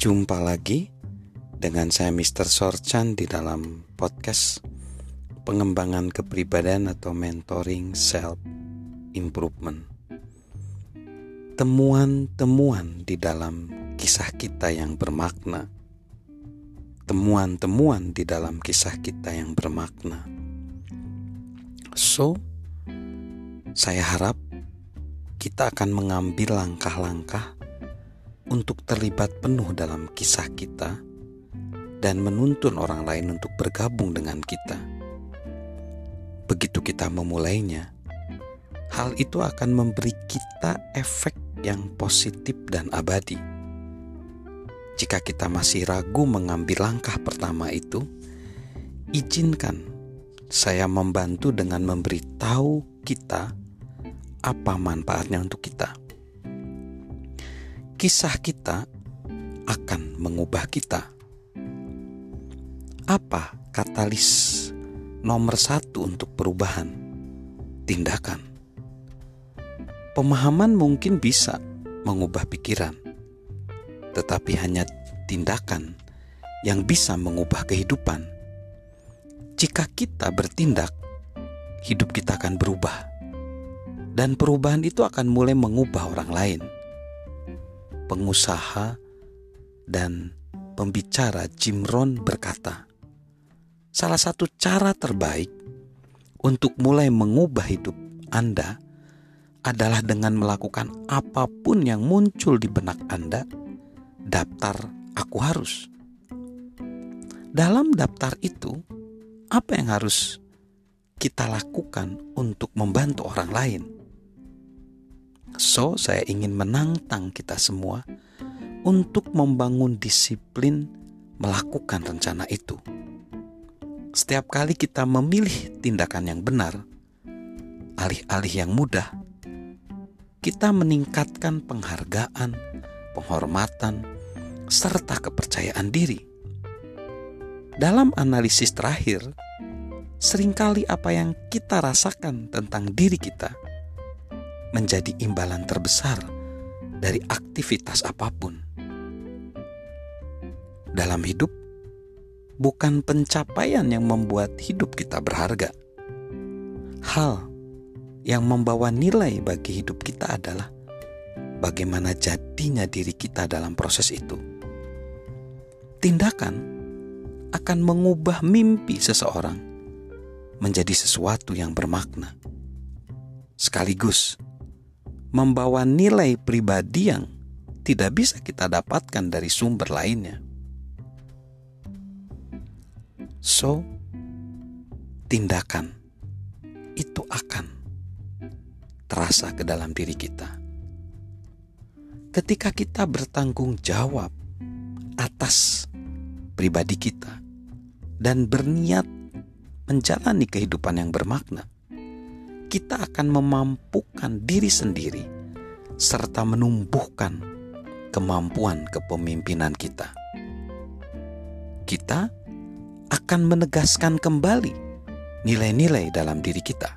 Jumpa lagi dengan saya Mr. Sorchan di dalam podcast pengembangan kepribadian atau mentoring self improvement. Temuan-temuan di dalam kisah kita yang bermakna. Temuan-temuan di dalam kisah kita yang bermakna. So, saya harap kita akan mengambil langkah-langkah untuk terlibat penuh dalam kisah kita dan menuntun orang lain untuk bergabung dengan kita. Begitu kita memulainya, hal itu akan memberi kita efek yang positif dan abadi. Jika kita masih ragu mengambil langkah pertama itu, izinkan saya membantu dengan memberitahu kita apa manfaatnya untuk kita kisah kita akan mengubah kita. Apa katalis nomor satu untuk perubahan? Tindakan. Pemahaman mungkin bisa mengubah pikiran, tetapi hanya tindakan yang bisa mengubah kehidupan. Jika kita bertindak, hidup kita akan berubah, dan perubahan itu akan mulai mengubah orang lain pengusaha dan pembicara Jim Rohn berkata, salah satu cara terbaik untuk mulai mengubah hidup Anda adalah dengan melakukan apa pun yang muncul di benak Anda, daftar aku harus. Dalam daftar itu, apa yang harus kita lakukan untuk membantu orang lain? So, saya ingin menantang kita semua untuk membangun disiplin melakukan rencana itu. Setiap kali kita memilih tindakan yang benar, alih-alih yang mudah, kita meningkatkan penghargaan, penghormatan, serta kepercayaan diri. Dalam analisis terakhir, sering kali apa yang kita rasakan tentang diri kita menjadi imbalan terbesar dari aktivitas apa pun. Dalam hidup, bukan pencapaian yang membuat hidup kita berharga. Hal yang membawa nilai bagi hidup kita adalah bagaimana jadinya diri kita dalam proses itu. Tindakan akan mengubah mimpi seseorang menjadi sesuatu yang bermakna. Sekaligus, membawa nilai pribadi yang tidak bisa kita dapatkan dari sumber lainnya. So, tindakan itu akan terasa ke dalam diri kita. Ketika kita bertanggung jawab atas pribadi kita dan berniat menjalani kehidupan yang bermakna, kita akan memampukan diri sendiri serta menumbuhkan kemampuan kepemimpinan kita. Kita akan menegaskan kembali nilai-nilai dalam diri kita.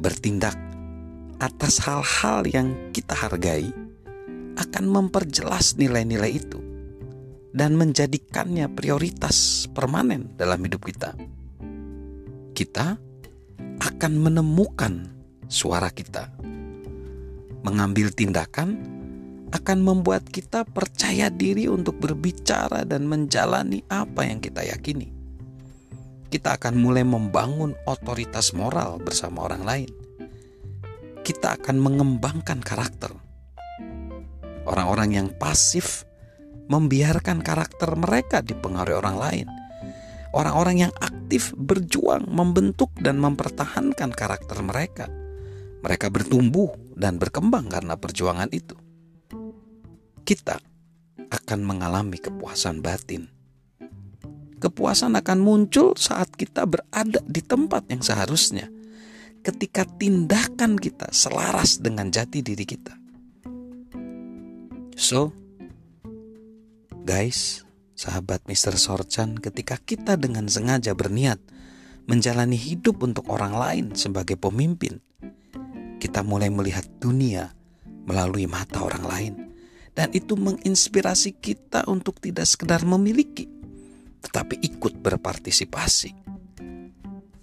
Bertindak atas hal-hal yang kita hargai akan memperjelas nilai-nilai itu dan menjadikannya prioritas permanen dalam hidup kita. Kita akan menemukan suara kita. Mengambil tindakan akan membuat kita percaya diri untuk berbicara dan menjalani apa yang kita yakini. Kita akan mulai membangun otoritas moral bersama orang lain. Kita akan mengembangkan karakter. Orang-orang yang pasif membiarkan karakter mereka dipengaruhi orang lain orang-orang yang aktif berjuang membentuk dan mempertahankan karakter mereka. Mereka bertumbuh dan berkembang karena perjuangan itu. Kita akan mengalami kepuasan batin. Kepuasan akan muncul saat kita berada di tempat yang seharusnya, ketika tindakan kita selaras dengan jati diri kita. So, guys, sahabat Mr. Sorchan, ketika kita dengan sengaja berniat menjalani hidup untuk orang lain sebagai pemimpin, kita mulai melihat dunia melalui mata orang lain Dan itu menginspirasi kita untuk tidak sekedar memiliki, tetapi ikut berpartisipasi.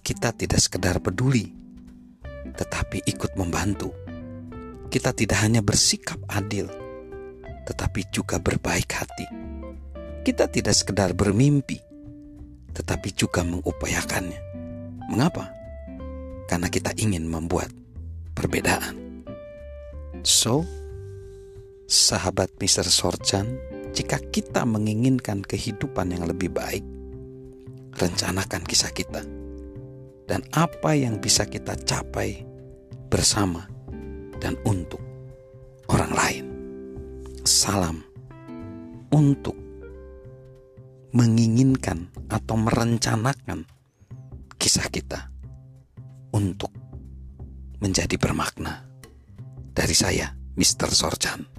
Kita tidak sekedar peduli, tetapi ikut membantu. Kita tidak hanya bersikap adil, tetapi juga berbaik hati. Kita tidak sekedar bermimpi, tetapi juga mengupayakannya. Mengapa? Karena kita ingin membuat perbedaan. So, sahabat Mr. Sorjan, jika kita menginginkan kehidupan yang lebih baik, rencanakan kisah kita dan apa yang bisa kita capai bersama dan untuk orang lain. Salam untuk menginginkan atau merencanakan kisah kita untuk menjadi bermakna. Dari saya, Mr. Sorjan.